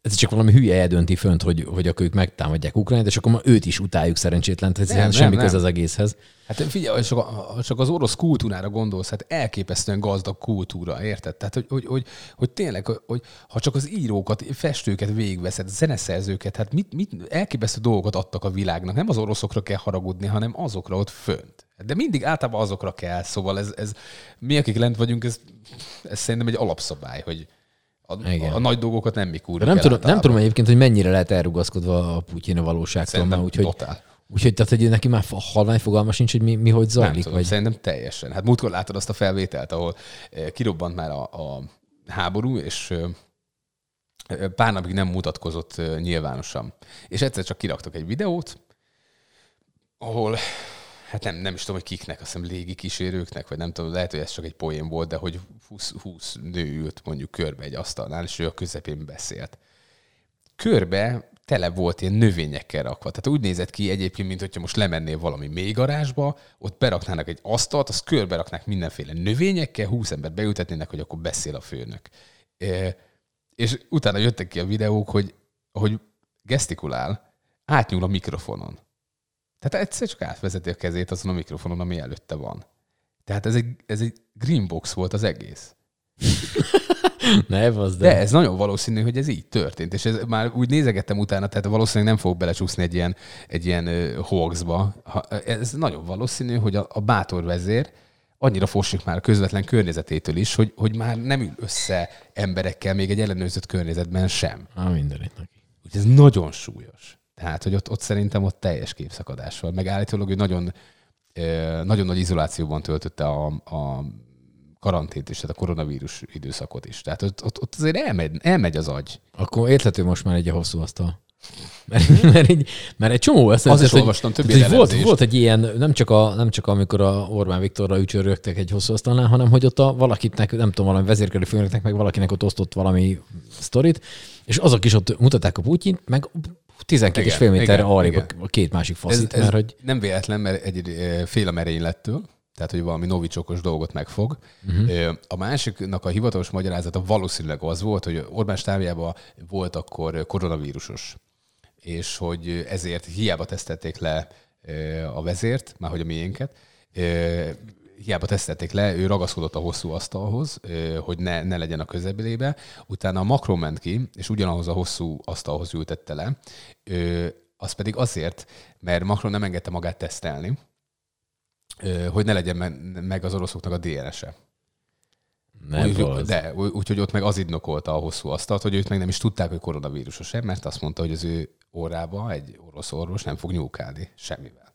ez csak valami hülye eldönti fönt, hogy, hogy akkor ők megtámadják Ukrajnát, és akkor ma őt is utáljuk szerencsétlen, tehát nem, semmi köze az egészhez. Hát figyelj, csak, csak az orosz kultúrára gondolsz, hát elképesztően gazdag kultúra, érted? Tehát, hogy, hogy, hogy, hogy tényleg, hogy, hogy ha csak az írókat, festőket végigveszed, zeneszerzőket, hát mit, mit, elképesztő dolgokat adtak a világnak. Nem az oroszokra kell haragudni, hanem azokra ott fönt. De mindig általában azokra kell, szóval ez, ez mi, akik lent vagyunk, ez, ez szerintem egy alapszabály, hogy, a, Igen. a nagy dolgokat nem mi kurva nem tudom, nem tudom egyébként, hogy mennyire lehet elrugaszkodva a Putyin a valóságtól. Úgyhogy, totál. Úgyhogy tehát, hogy neki már halvány fogalma sincs, hogy mi, mi hogy zajlik. Nem tudom, vagy... Szerintem teljesen. Hát múltkor látod azt a felvételt, ahol eh, kirobbant már a, a háború, és pár napig nem mutatkozott nyilvánosan. És egyszer csak kiraktak egy videót, ahol hát nem, nem is tudom, hogy kiknek, azt hiszem légi kísérőknek, vagy nem tudom, lehet, hogy ez csak egy poén volt, de hogy 20, 20 nő ült mondjuk körbe egy asztalnál, és ő a közepén beszélt. Körbe tele volt ilyen növényekkel rakva. Tehát úgy nézett ki egyébként, mint hogyha most lemennél valami mélygarázsba, ott beraknának egy asztalt, azt körbe raknák mindenféle növényekkel, 20 embert beültetnének, hogy akkor beszél a főnök. E, és utána jöttek ki a videók, hogy, hogy gesztikulál, átnyúl a mikrofonon. Tehát egyszer csak átvezeti a kezét azon a mikrofonon, ami előtte van. Tehát ez egy, ez egy greenbox volt az egész. ne, de. de ez nagyon valószínű, hogy ez így történt. És ez már úgy nézegettem utána, tehát valószínűleg nem fog belecsúszni egy ilyen, egy ilyen uh, hoaxba. Ha, ez nagyon valószínű, hogy a, a bátor vezér annyira fossik már a közvetlen környezetétől is, hogy, hogy már nem ül össze emberekkel még egy ellenőrzött környezetben sem. Á, mindenit neki. Úgyhogy ez nagyon súlyos. Tehát, hogy ott, ott szerintem ott teljes képszakadás van. Meg állítólag, hogy nagyon, nagyon nagy izolációban töltötte a, a karantént is, tehát a koronavírus időszakot is. Tehát ott, ott, ott azért elmegy, elmegy az agy. Akkor érthető most már egy a hosszú asztal. Mert, mert, egy, mert egy csomó azt Az is olvastam, több hogy volt, volt egy ilyen, nem csak, a, nem csak amikor a Orbán Viktorra ücsörögtek egy hosszú asztalnál, hanem hogy ott a valakitnek, nem tudom, valami vezérkörű főnöknek, meg valakinek ott osztott valami sztorit, és azok is ott mutatták a Putyint, meg 12 és fél méterre arrébb a két másik faszit. Ez, ez mert, hogy... Nem véletlen, mert egy, egy fél a merénylettől, tehát hogy valami novicsokos dolgot megfog. Uh-huh. A másiknak a hivatalos magyarázata valószínűleg az volt, hogy Orbán stábjában volt akkor koronavírusos, és hogy ezért hiába tesztelték le a vezért, már hogy a miénket, hiába tesztelték le, ő ragaszkodott a hosszú asztalhoz, hogy ne, ne legyen a közelébe. Utána a Macron ment ki, és ugyanahoz a hosszú asztalhoz ültette le. Az pedig azért, mert Macron nem engedte magát tesztelni, hogy ne legyen meg az oroszoknak a DNS-e. Nem úgy, de, úgyhogy ott meg az indokolta a hosszú asztalt, hogy őt meg nem is tudták, hogy koronavírusos mert azt mondta, hogy az ő órába egy orosz orvos nem fog nyúlkálni semmivel.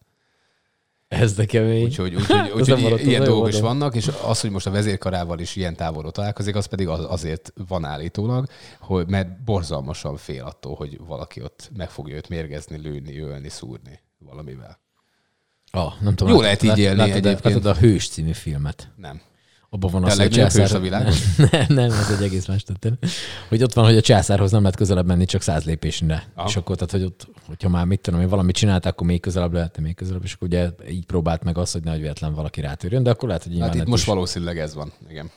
Ez de kemény. Úgyhogy, úgyhogy, úgyhogy ilyen dolgok is vannak, és az, hogy most a vezérkarával is ilyen távolról találkozik, az pedig az, azért van állítólag, hogy, mert borzalmasan fél attól, hogy valaki ott meg fogja őt mérgezni, lőni, ölni, szúrni valamivel. Ah, nem tudom. Jó lehet így élni látod, egyébként. Látod a Hős című filmet? Nem. Abban van az, hogy a császár... a világon? nem, nem, ez egy egész más történet. Hogy ott van, hogy a császárhoz nem lehet közelebb menni, csak száz lépésre. Aha. És akkor, tehát, hogy ott, hogyha már mit tudom, hogy valamit csinált, akkor még közelebb lehet, még közelebb, és akkor ugye így próbált meg azt, hogy nehogy véletlen valaki rátörjön, de akkor lehet, hogy Hát itt most is. valószínűleg ez van, igen.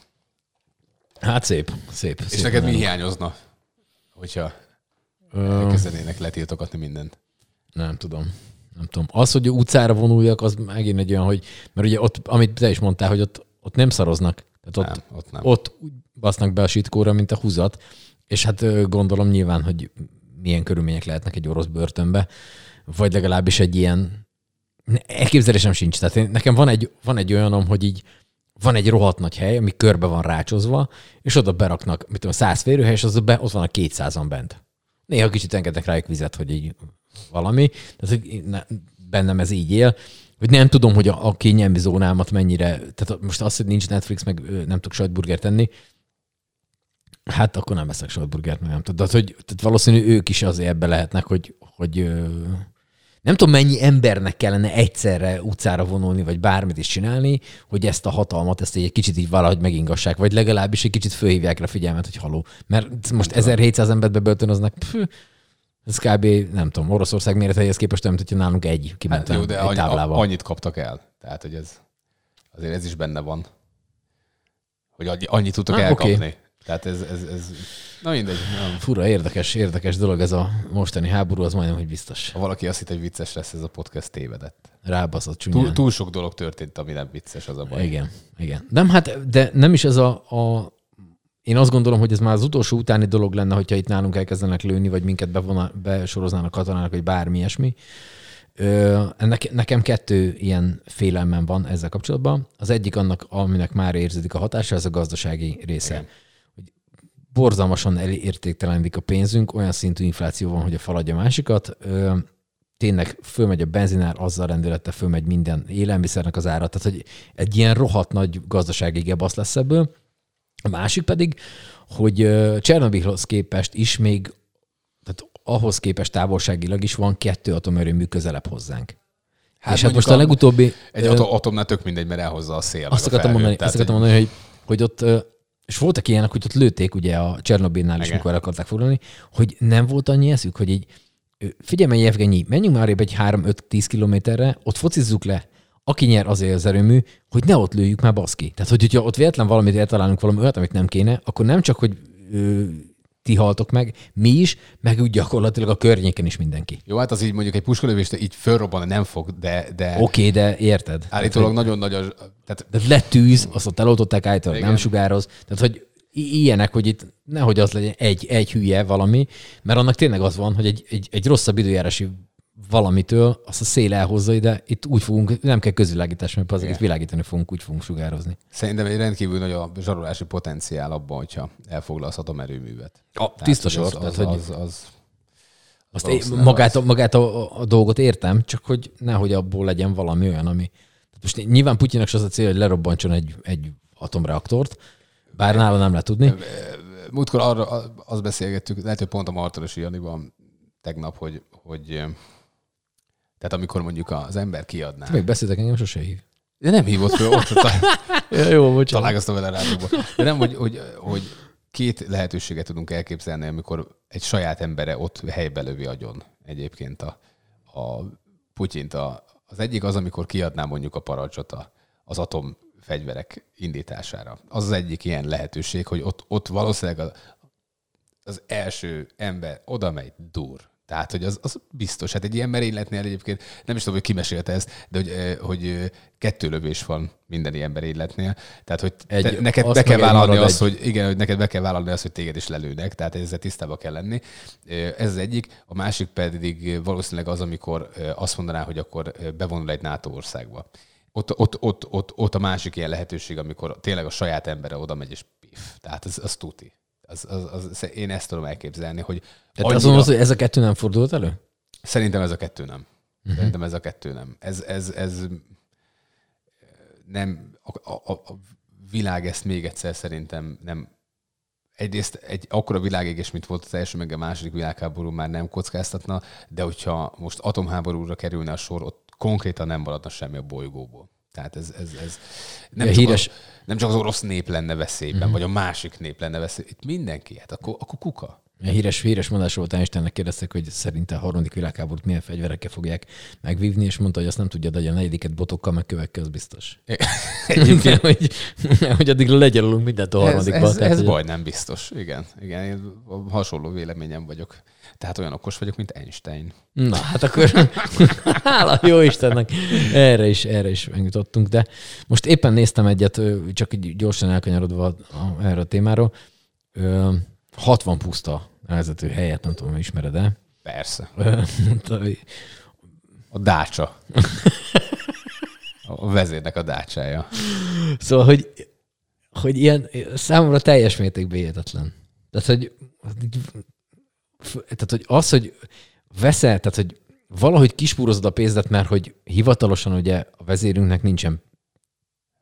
Hát szép, szép. És szép neked mi hiányozna, hogyha elkezdenének letiltogatni mindent? Nem tudom nem tudom. Az, hogy utcára vonuljak, az megint egy olyan, hogy, mert ugye ott, amit te is mondtál, hogy ott, ott nem szaroznak. Tehát ott, nem, ott, nem. ott basznak be a sitkóra, mint a húzat, és hát gondolom nyilván, hogy milyen körülmények lehetnek egy orosz börtönbe, vagy legalábbis egy ilyen elképzelésem sincs. Tehát nekem van egy, van egy olyanom, hogy így van egy rohadt nagy hely, ami körbe van rácsozva, és oda beraknak, mit tudom, száz férőhely, és az be, ott van a kétszázan bent. Néha kicsit engednek rájuk vizet, hogy így valami. Tehát hogy ne, bennem ez így él hogy nem tudom, hogy a, a kényelmi zónámat mennyire, tehát most az, hogy nincs Netflix, meg nem tudok sajtburgert tenni, hát akkor nem eszek sajtburgert, meg nem tudom. De hogy tehát valószínű ők is azért ebbe lehetnek, hogy, hogy nem tudom, mennyi embernek kellene egyszerre utcára vonulni, vagy bármit is csinálni, hogy ezt a hatalmat, ezt egy kicsit így valahogy megingassák, vagy legalábbis egy kicsit fölhívják rá figyelmet, hogy haló. Mert most 1700 embert bebörtönöznek, pff, ez kb. nem tudom, Oroszország méreteihez képest nem hogyha nálunk egy kiment hát jó, de egy annyi, annyit kaptak el. Tehát, hogy ez azért ez is benne van. Hogy annyit tudtak ah, elkapni. Okay. Tehát ez, ez, ez na mindegy. Nem. Fura, érdekes, érdekes dolog ez a mostani háború, az majdnem, hogy biztos. Ha valaki azt hitt, hogy vicces lesz ez a podcast, tévedett. Rábaszott csúnyán. Túl, túl sok dolog történt, ami nem vicces, az a baj. Igen, igen. Nem, hát, de nem is ez a, a én azt gondolom, hogy ez már az utolsó utáni dolog lenne, hogyha itt nálunk elkezdenek lőni, vagy minket bevona, besoroznának katonának, vagy bármi ilyesmi. Ö, nekem kettő ilyen félelmem van ezzel kapcsolatban. Az egyik annak, aminek már érződik a hatása, ez a gazdasági része. Igen. Hogy borzalmasan elértéktelenik a pénzünk, olyan szintű infláció van, hogy a faladja másikat. Ö, tényleg fölmegy a benzinár, azzal rendelette fölmegy minden élelmiszernek az ára. Tehát, hogy egy ilyen rohadt nagy gazdasági gebasz lesz ebből a másik pedig, hogy Csernobilhoz képest is még, tehát ahhoz képest távolságilag is van kettő atomerőmű közelebb hozzánk. Hát és hát most a, a legutóbbi... Egy ö, atomnál tök mindegy, mert elhozza a szél. Azt akartam mondani, azt akartam mondani hogy, hogy ott, és voltak ilyenek, hogy ott lőtték ugye a Csernobilnál is, mikor akarták foglalni, hogy nem volt annyi eszük, hogy így figyelj, Evgenyi, menjünk már egy 3-5-10 kilométerre, ott focizzuk le, aki nyer azért az erőmű, hogy ne ott lőjük már baszki. Tehát, hogy, hogyha ott véletlen valamit eltalálunk valami olyat, amit nem kéne, akkor nem csak, hogy ö, ti haltok meg, mi is, meg úgy gyakorlatilag a környéken is mindenki. Jó, hát az így mondjuk egy puskolövést így fölrobban nem fog, de... de... Oké, okay, de érted. Állítólag tehát, nagyon nagy a... Tehát... De lett tűz, azt ott eloltották állítólag, nem sugároz. Tehát, hogy ilyenek, hogy itt nehogy az legyen egy, egy hülye valami, mert annak tényleg az van, hogy egy, egy, egy rosszabb időjárási valamitől, azt a szél elhozza ide, itt úgy fogunk, nem kell közvilágítás, mert azért itt világítani fogunk, úgy fogunk sugározni. Szerintem egy rendkívül nagy a zsarolási potenciál abban, hogyha elfoglalsz atomerőművet. A, tiszta sor. Az, az, az, az, az, azt én, magát, a, magát a, a, dolgot értem, csak hogy nehogy abból legyen valami olyan, ami... Most nyilván Putyinak az a cél, hogy lerobbantson egy, egy atomreaktort, bár nála nem lehet tudni. Múltkor arra azt beszélgettük, lehet, hogy pont a Martoros Janiban tegnap, hogy, hogy tehát amikor mondjuk az ember kiadná. Te még beszéltek, engem sose hív. De nem hívott föl, ott ja, jó, bocsánat. találkoztam vele rádióban. De nem, hogy, hogy, hogy két lehetőséget tudunk elképzelni, amikor egy saját embere ott helybe lövi agyon egyébként a, a Putyint. A, az egyik az, amikor kiadná mondjuk a parancsot a, az atomfegyverek indítására. Az az egyik ilyen lehetőség, hogy ott, ott valószínűleg az, az első ember oda megy, dur, tehát, hogy az, az biztos. Hát egy ilyen merényletnél egyébként, nem is tudom, hogy kimesélte ezt, de hogy, hogy kettő lövés van minden ilyen merényletnél. Tehát, hogy egy, te, neked be kell vállalni azt, egy... hogy igen, hogy neked be kell vállalni azt, hogy téged is lelőnek, tehát ezzel tisztába kell lenni. Ez az egyik. A másik pedig valószínűleg az, amikor azt mondaná, hogy akkor bevonul egy NATO országba. Ott, ott, ott, ott, ott a másik ilyen lehetőség, amikor tényleg a saját embere oda megy, és pif. Tehát az, az tuti. Az, az, az, én ezt tudom elképzelni, hogy... Tehát annyira... azon, hogy ez a kettő nem fordult elő? Szerintem ez a kettő nem. Uh-huh. Szerintem ez a kettő nem. Ez, ez, ez nem... A, a, a világ ezt még egyszer szerintem nem egyrészt egy akkora világégés, mint volt az első, meg a második világháború már nem kockáztatna, de hogyha most atomháborúra kerülne a sor, ott konkrétan nem maradna semmi a bolygóból. Tehát ez, ez, ez nem, csak híres... a, nem csak az orosz nép lenne veszélyben, uh-huh. vagy a másik nép lenne veszélyben. Itt mindenki, hát akkor, akkor kuka. Híres, híres mondás volt Einsteinnek kérdeztek, hogy szerinte a harmadik világháborút milyen fegyverekkel fogják megvívni, és mondta, hogy azt nem tudja, de a negyediket botokkal, meg kövekkel, az biztos. Egyébként, hogy, hogy addig legyarulunk mindent a harmadikba. Ez, ez, ez baj, nem biztos. Igen, igen, én hasonló véleményem vagyok. Tehát olyan okos vagyok, mint Einstein. Na, hát akkor hála jó Istennek, erre is, erre is megjutottunk, de most éppen néztem egyet, csak így gyorsan elkanyarodva erre a témáról, 60 puszta nevezető helyet, nem tudom, ismered-e? Persze. a dácsa. A vezérnek a dácsája. Szóval, hogy, hogy ilyen számomra teljes mértékben hihetetlen. Tehát, hogy, tehát, hogy az, hogy veszel, tehát, hogy valahogy kispúrozod a pénzdet, mert hogy hivatalosan ugye a vezérünknek nincsen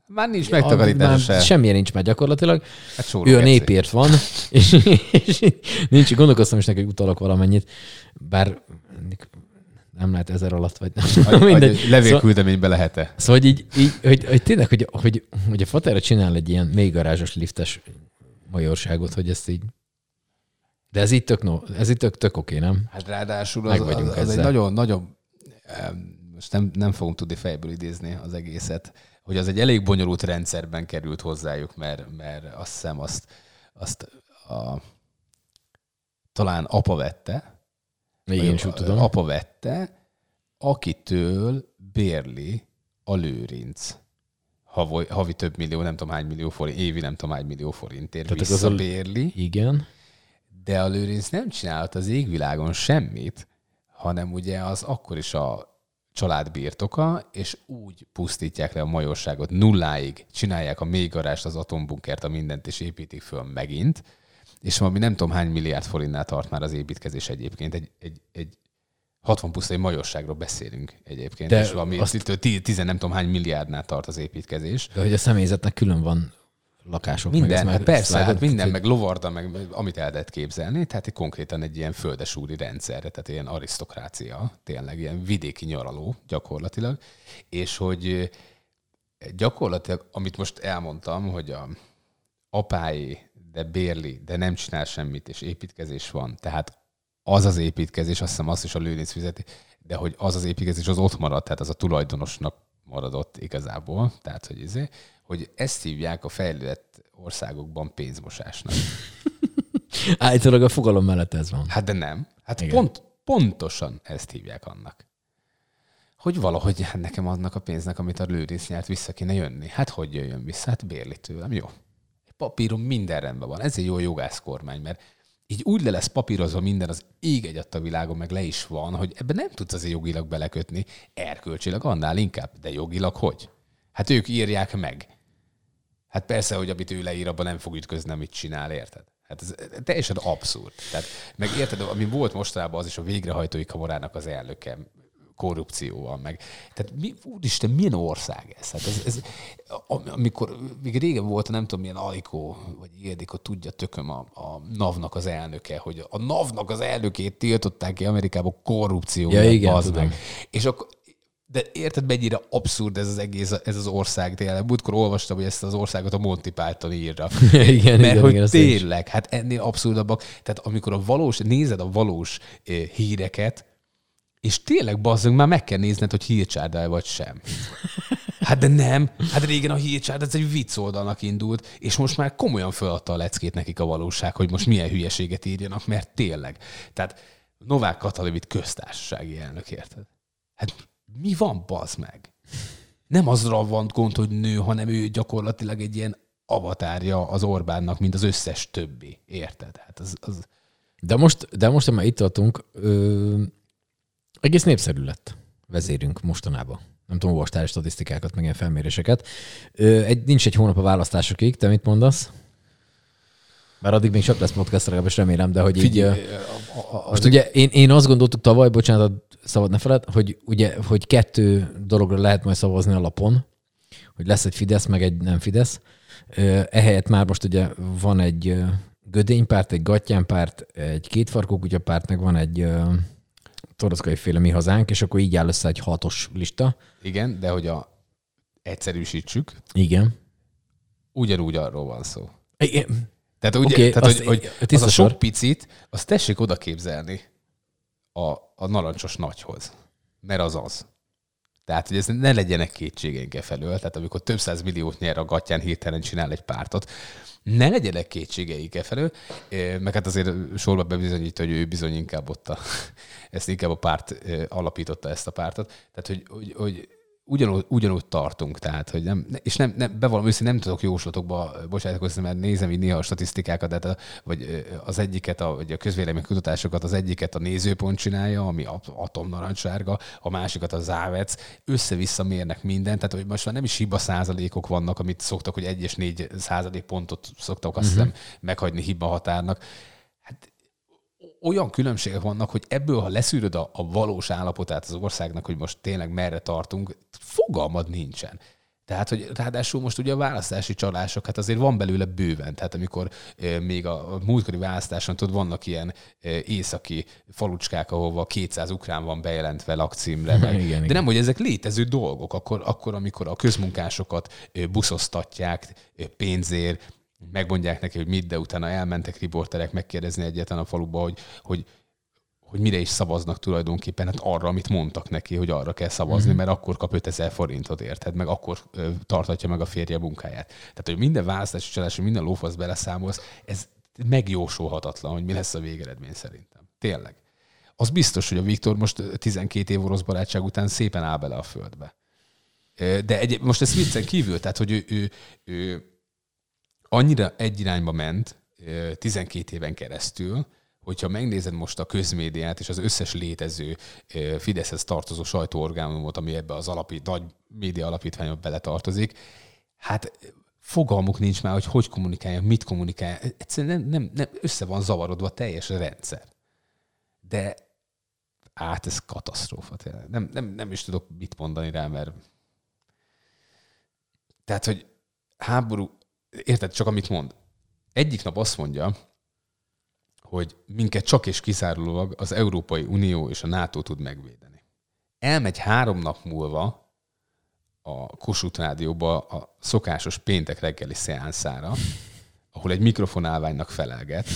már nincs megtakarítása. Semmilyen nincs már gyakorlatilag. Hát ő a népért van, és, és nincs, gondolkoztam is neki, hogy utalok valamennyit, bár nem lehet ezer alatt, vagy nem. Hogy, mindegy. Levélküldeménybe szóval, lehet-e? Szóval hogy így, így hogy, hogy, tényleg, hogy, hogy, hogy a Fatera csinál egy ilyen mély garázsos liftes majorságot, hogy ezt így de ez így tök, no, ez így tök, tök oké, nem? Hát ráadásul az, az, az, az egy nagyon, nagyon, most nem, nem fogom tudni fejből idézni az egészet, hogy az egy elég bonyolult rendszerben került hozzájuk, mert, mert azt hiszem azt, azt a, talán apa vette, igen, úgy tudom. Apa vette, akitől bérli a lőrinc. Havi, havi több millió, nem tudom hány millió forint, évi nem tudom hány millió forintért Tehát visszabérli. Az a... Igen. De a lőrinc nem csinált az égvilágon semmit, hanem ugye az akkor is a család birtoka, és úgy pusztítják le a majorságot nulláig, csinálják a mélygarást, az atombunkert, a mindent, és építik föl megint, és valami nem tudom hány milliárd forintnál tart már az építkezés egyébként. Egy, egy, egy 60 pusztai majorságról beszélünk egyébként, de és valami azt... 10 nem tudom hány milliárdnál tart az építkezés. De hogy a személyzetnek külön van lakások. Minden, meg hát persze, hát minden, meg lovarda, meg amit el lehet képzelni, tehát egy konkrétan egy ilyen földesúri rendszer, tehát ilyen arisztokrácia, tényleg ilyen vidéki nyaraló gyakorlatilag, és hogy gyakorlatilag, amit most elmondtam, hogy a apái, de bérli, de nem csinál semmit, és építkezés van, tehát az az építkezés, azt hiszem azt is a lőnész fizeti, de hogy az az építkezés az ott maradt, tehát az a tulajdonosnak maradott igazából, tehát hogy izé, hogy ezt hívják a fejlődött országokban pénzmosásnak. Állítólag a fogalom mellett ez van. Hát de nem. Hát pont, pontosan ezt hívják annak. Hogy valahogy hát nekem adnak a pénznek, amit a lőrész nyert, vissza kéne jönni. Hát hogy jöjjön vissza? Hát bérli tőlem. Jó. Papírom minden rendben van. Ez egy jó jogász kormány, mert így úgy le lesz papírozva minden az ég egy a világon, meg le is van, hogy ebben nem tudsz azért jogilag belekötni, erkölcsileg annál inkább, de jogilag hogy? Hát ők írják meg. Hát persze, hogy amit ő leír, abban nem fog ütközni, amit csinál, érted? Hát ez teljesen abszurd. Tehát, meg érted, ami volt mostanában az is a végrehajtói kamarának az elnöke. korrupcióval meg. Tehát mi, úristen, milyen ország ez? Hát ez, ez amikor még régen volt, nem tudom, milyen Aiko, vagy Ildikó tudja tököm a, a NAV-nak az elnöke, hogy a NAV-nak az elnökét tiltották ki Amerikába korrupció. Ja, igen, meg. És akkor de érted, mennyire abszurd ez az egész, ez az ország tényleg. Múltkor olvastam, hogy ezt az országot a Monty Python írja. igen, Mert igen, hogy igen, tényleg, hát ennél abszurdabbak. Tehát amikor a valós, nézed a valós eh, híreket, és tényleg bazzunk, már meg kell nézned, hogy hírcsárdál vagy sem. Hát de nem. Hát régen a hírcsárd ez egy vicc oldalnak indult, és most már komolyan feladta a leckét nekik a valóság, hogy most milyen hülyeséget írjanak, mert tényleg. Tehát Novák Katalin köztársasági elnök, érted? Hát mi van, bazd meg? Nem azra van gond, hogy nő, hanem ő gyakorlatilag egy ilyen avatárja az Orbánnak, mint az összes többi. Érted? Hát az, az... De most, de most, már itt tartunk, ö, egész népszerű lett vezérünk mostanában. Nem tudom, olvastál statisztikákat, meg ilyen felméréseket. Ö, egy, nincs egy hónap a választásokig, te mit mondasz? Bár addig még csak lesz podcast, legalábbis remélem, de hogy Figyelj, így... A, a, a, most ugye én, én azt gondoltuk tavaly, bocsánat, szabad ne feled, hogy ugye, hogy kettő dologra lehet majd szavazni a lapon, hogy lesz egy Fidesz, meg egy nem Fidesz. Ehelyett már most ugye van egy gödénypárt, egy gattyánpárt, egy kétfarkú kutyapárt, meg van egy toroszkai féle mi hazánk, és akkor így áll össze egy hatos lista. Igen, de hogy a egyszerűsítsük. Igen. Ugyanúgy arról van szó. Igen. Tehát, ugye, okay, tehát hogy, hogy az a sok picit, azt tessék oda képzelni a, a narancsos nagyhoz. Mert az az. Tehát, hogy ez ne legyenek kétségeink e felől. Tehát, amikor több száz milliót nyer a gatyán, hirtelen csinál egy pártot, ne legyenek kétségeik e felől, meg hát azért sorba bebizonyít, hogy ő bizony inkább ott a, ezt inkább a párt alapította ezt a pártot. Tehát, hogy, hogy, hogy ugyanúgy, ugyanúgy tartunk, tehát, hogy nem, és nem, nem bevallom őszintén, nem tudok jóslatokba bocsátkozni, mert nézem így néha a statisztikákat, tehát a, vagy az egyiket, a, vagy a közvéleménykutatásokat, az egyiket a nézőpont csinálja, ami atomnarancssárga, a másikat a závec, össze-vissza mérnek mindent, tehát hogy most már nem is hiba százalékok vannak, amit szoktak, hogy egy és négy százalék pontot szoktak azt uh-huh. hiszem meghagyni hiba határnak. Olyan különbségek vannak, hogy ebből, ha leszűröd a, a valós állapotát az országnak, hogy most tényleg merre tartunk, fogalmad nincsen. Tehát, hogy ráadásul most ugye a választási csalások, hát azért van belőle bőven. Tehát amikor e, még a, a múltkori választáson, tudod, vannak ilyen e, északi falucskák, ahova 200 ukrán van bejelentve lakcímre. Meg. igen, De igen. nem, hogy ezek létező dolgok. Akkor, akkor amikor a közmunkásokat e, buszoztatják e, pénzért, megmondják neki, hogy mit, de utána elmentek riporterek megkérdezni egyetlen a faluba, hogy, hogy hogy mire is szavaznak tulajdonképpen, hát arra, amit mondtak neki, hogy arra kell szavazni, mm-hmm. mert akkor kap 5000 forintot, érted, meg akkor ö, tartatja meg a férje munkáját. Tehát, hogy minden választási csalás, minden lófasz beleszámolsz, ez megjósolhatatlan, hogy mi lesz a végeredmény szerintem. Tényleg. Az biztos, hogy a Viktor most 12 év orosz barátság után szépen áll bele a földbe. De egy, most ez viccen kívül, tehát, hogy ő, ő, ő annyira egy irányba ment 12 éven keresztül, hogyha megnézed most a közmédiát és az összes létező Fideszhez tartozó sajtóorgánumot, ami ebbe az alapít, nagy média alapítványba beletartozik, hát fogalmuk nincs már, hogy hogy kommunikálja, mit kommunikálja. Egyszerűen nem, nem, nem össze van zavarodva teljes rendszer. De át ez katasztrófa. Nem, nem, nem is tudok mit mondani rá, mert tehát, hogy háború, érted, csak amit mond. Egyik nap azt mondja, hogy minket csak és kizárólag az Európai Unió és a NATO tud megvédeni. Elmegy három nap múlva a Kossuth Rádióba a szokásos péntek reggeli szeánszára, ahol egy mikrofonálványnak felelget,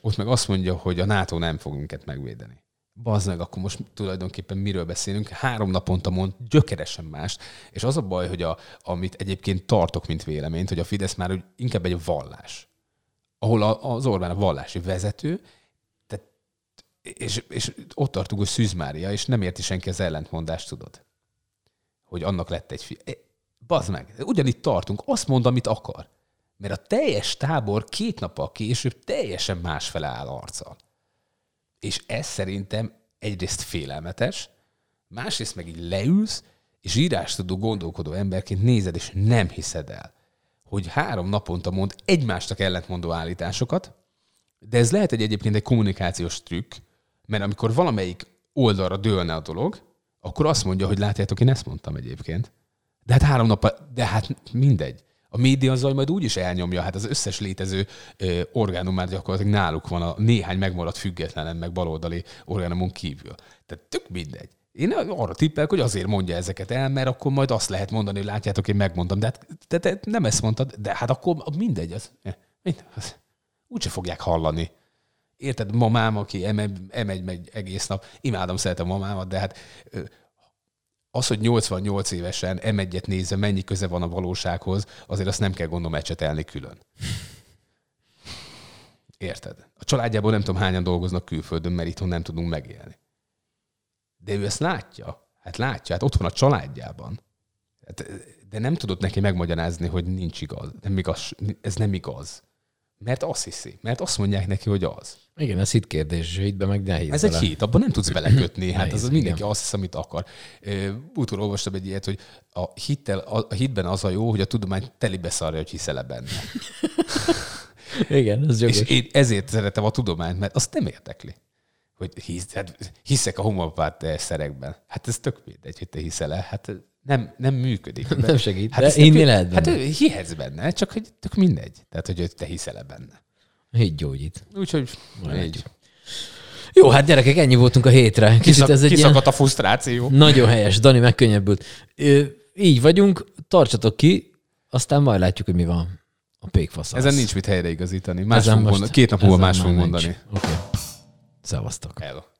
ott meg azt mondja, hogy a NATO nem fog minket megvédeni. Bazd meg, akkor most tulajdonképpen miről beszélünk? Három naponta mond gyökeresen más. És az a baj, hogy a, amit egyébként tartok, mint véleményt, hogy a Fidesz már úgy inkább egy vallás ahol az Orbán a vallási vezető, tehát, és, és ott tartunk, hogy Szűz Mária, és nem érti senki az ellentmondást, tudod? Hogy annak lett egy fi. Bazd meg, ugyanitt tartunk, azt mond, amit akar. Mert a teljes tábor két nappal később teljesen másfele áll arccal. És ez szerintem egyrészt félelmetes, másrészt meg így leülsz, és írás tudó gondolkodó emberként nézed, és nem hiszed el, hogy három naponta mond egymástak ellentmondó állításokat, de ez lehet egy egyébként egy kommunikációs trükk, mert amikor valamelyik oldalra dőlne a dolog, akkor azt mondja, hogy látjátok, én ezt mondtam egyébként. De hát három nap, de hát mindegy. A média zaj majd úgy is elnyomja, hát az összes létező ö, orgánumát gyakorlatilag náluk van a néhány megmaradt függetlenen, meg baloldali orgánumon kívül. Tehát tök mindegy. Én arra tippelek, hogy azért mondja ezeket el, mert akkor majd azt lehet mondani, hogy látjátok, én megmondtam. De hát te, te nem ezt mondtad, de hát akkor mindegy. Az, az, úgyse fogják hallani. Érted, mamám, aki emegy, emegy megy egész nap, imádom, szeretem mamámat, de hát az, hogy 88 évesen M1-et nézve mennyi köze van a valósághoz, azért azt nem kell gondolom ecsetelni külön. Érted? A családjából nem tudom hányan dolgoznak külföldön, mert itthon nem tudunk megélni. De ő ezt látja. Hát látja, hát ott van a családjában. Hát, de nem tudott neki megmagyarázni, hogy nincs igaz. Nem igaz ez nem igaz. Mert azt hiszi. Mert azt mondják neki, hogy az. Igen, ez hit kérdés, hitbe meg nehéz. Ez egy hit, abban nem tudsz belekötni. hát az, az mindenki igen. azt hisz, amit akar. Utólag olvastam egy ilyet, hogy a, hittel, a hitben az a jó, hogy a tudomány telibe szarja, hogy hiszel benne. igen, ez jogos. És én ezért szeretem a tudományt, mert azt nem érdekli hogy hisz, hát hiszek a homopát szerekben. Hát ez tök mindegy, hogy te hiszel -e. Hát nem, nem működik. Nem segít, hát de hinni lehet benne. Hát hihetsz benne, csak hogy tök mindegy. Tehát, hogy te hiszel -e benne. Hét gyógyít. Úgyhogy így. Jó, hát gyerekek, ennyi voltunk a hétre. Kicsit Kiszak, ez egy kiszakadt ilyen... a frusztráció. Nagyon helyes, Dani megkönnyebbült. Így vagyunk, tartsatok ki, aztán majd látjuk, hogy mi van a pékfasz. Ezen nincs mit helyreigazítani. Más most, mondani, két nap múlva más fogunk mondani. Oké. Okay. Szevasztok. Hello.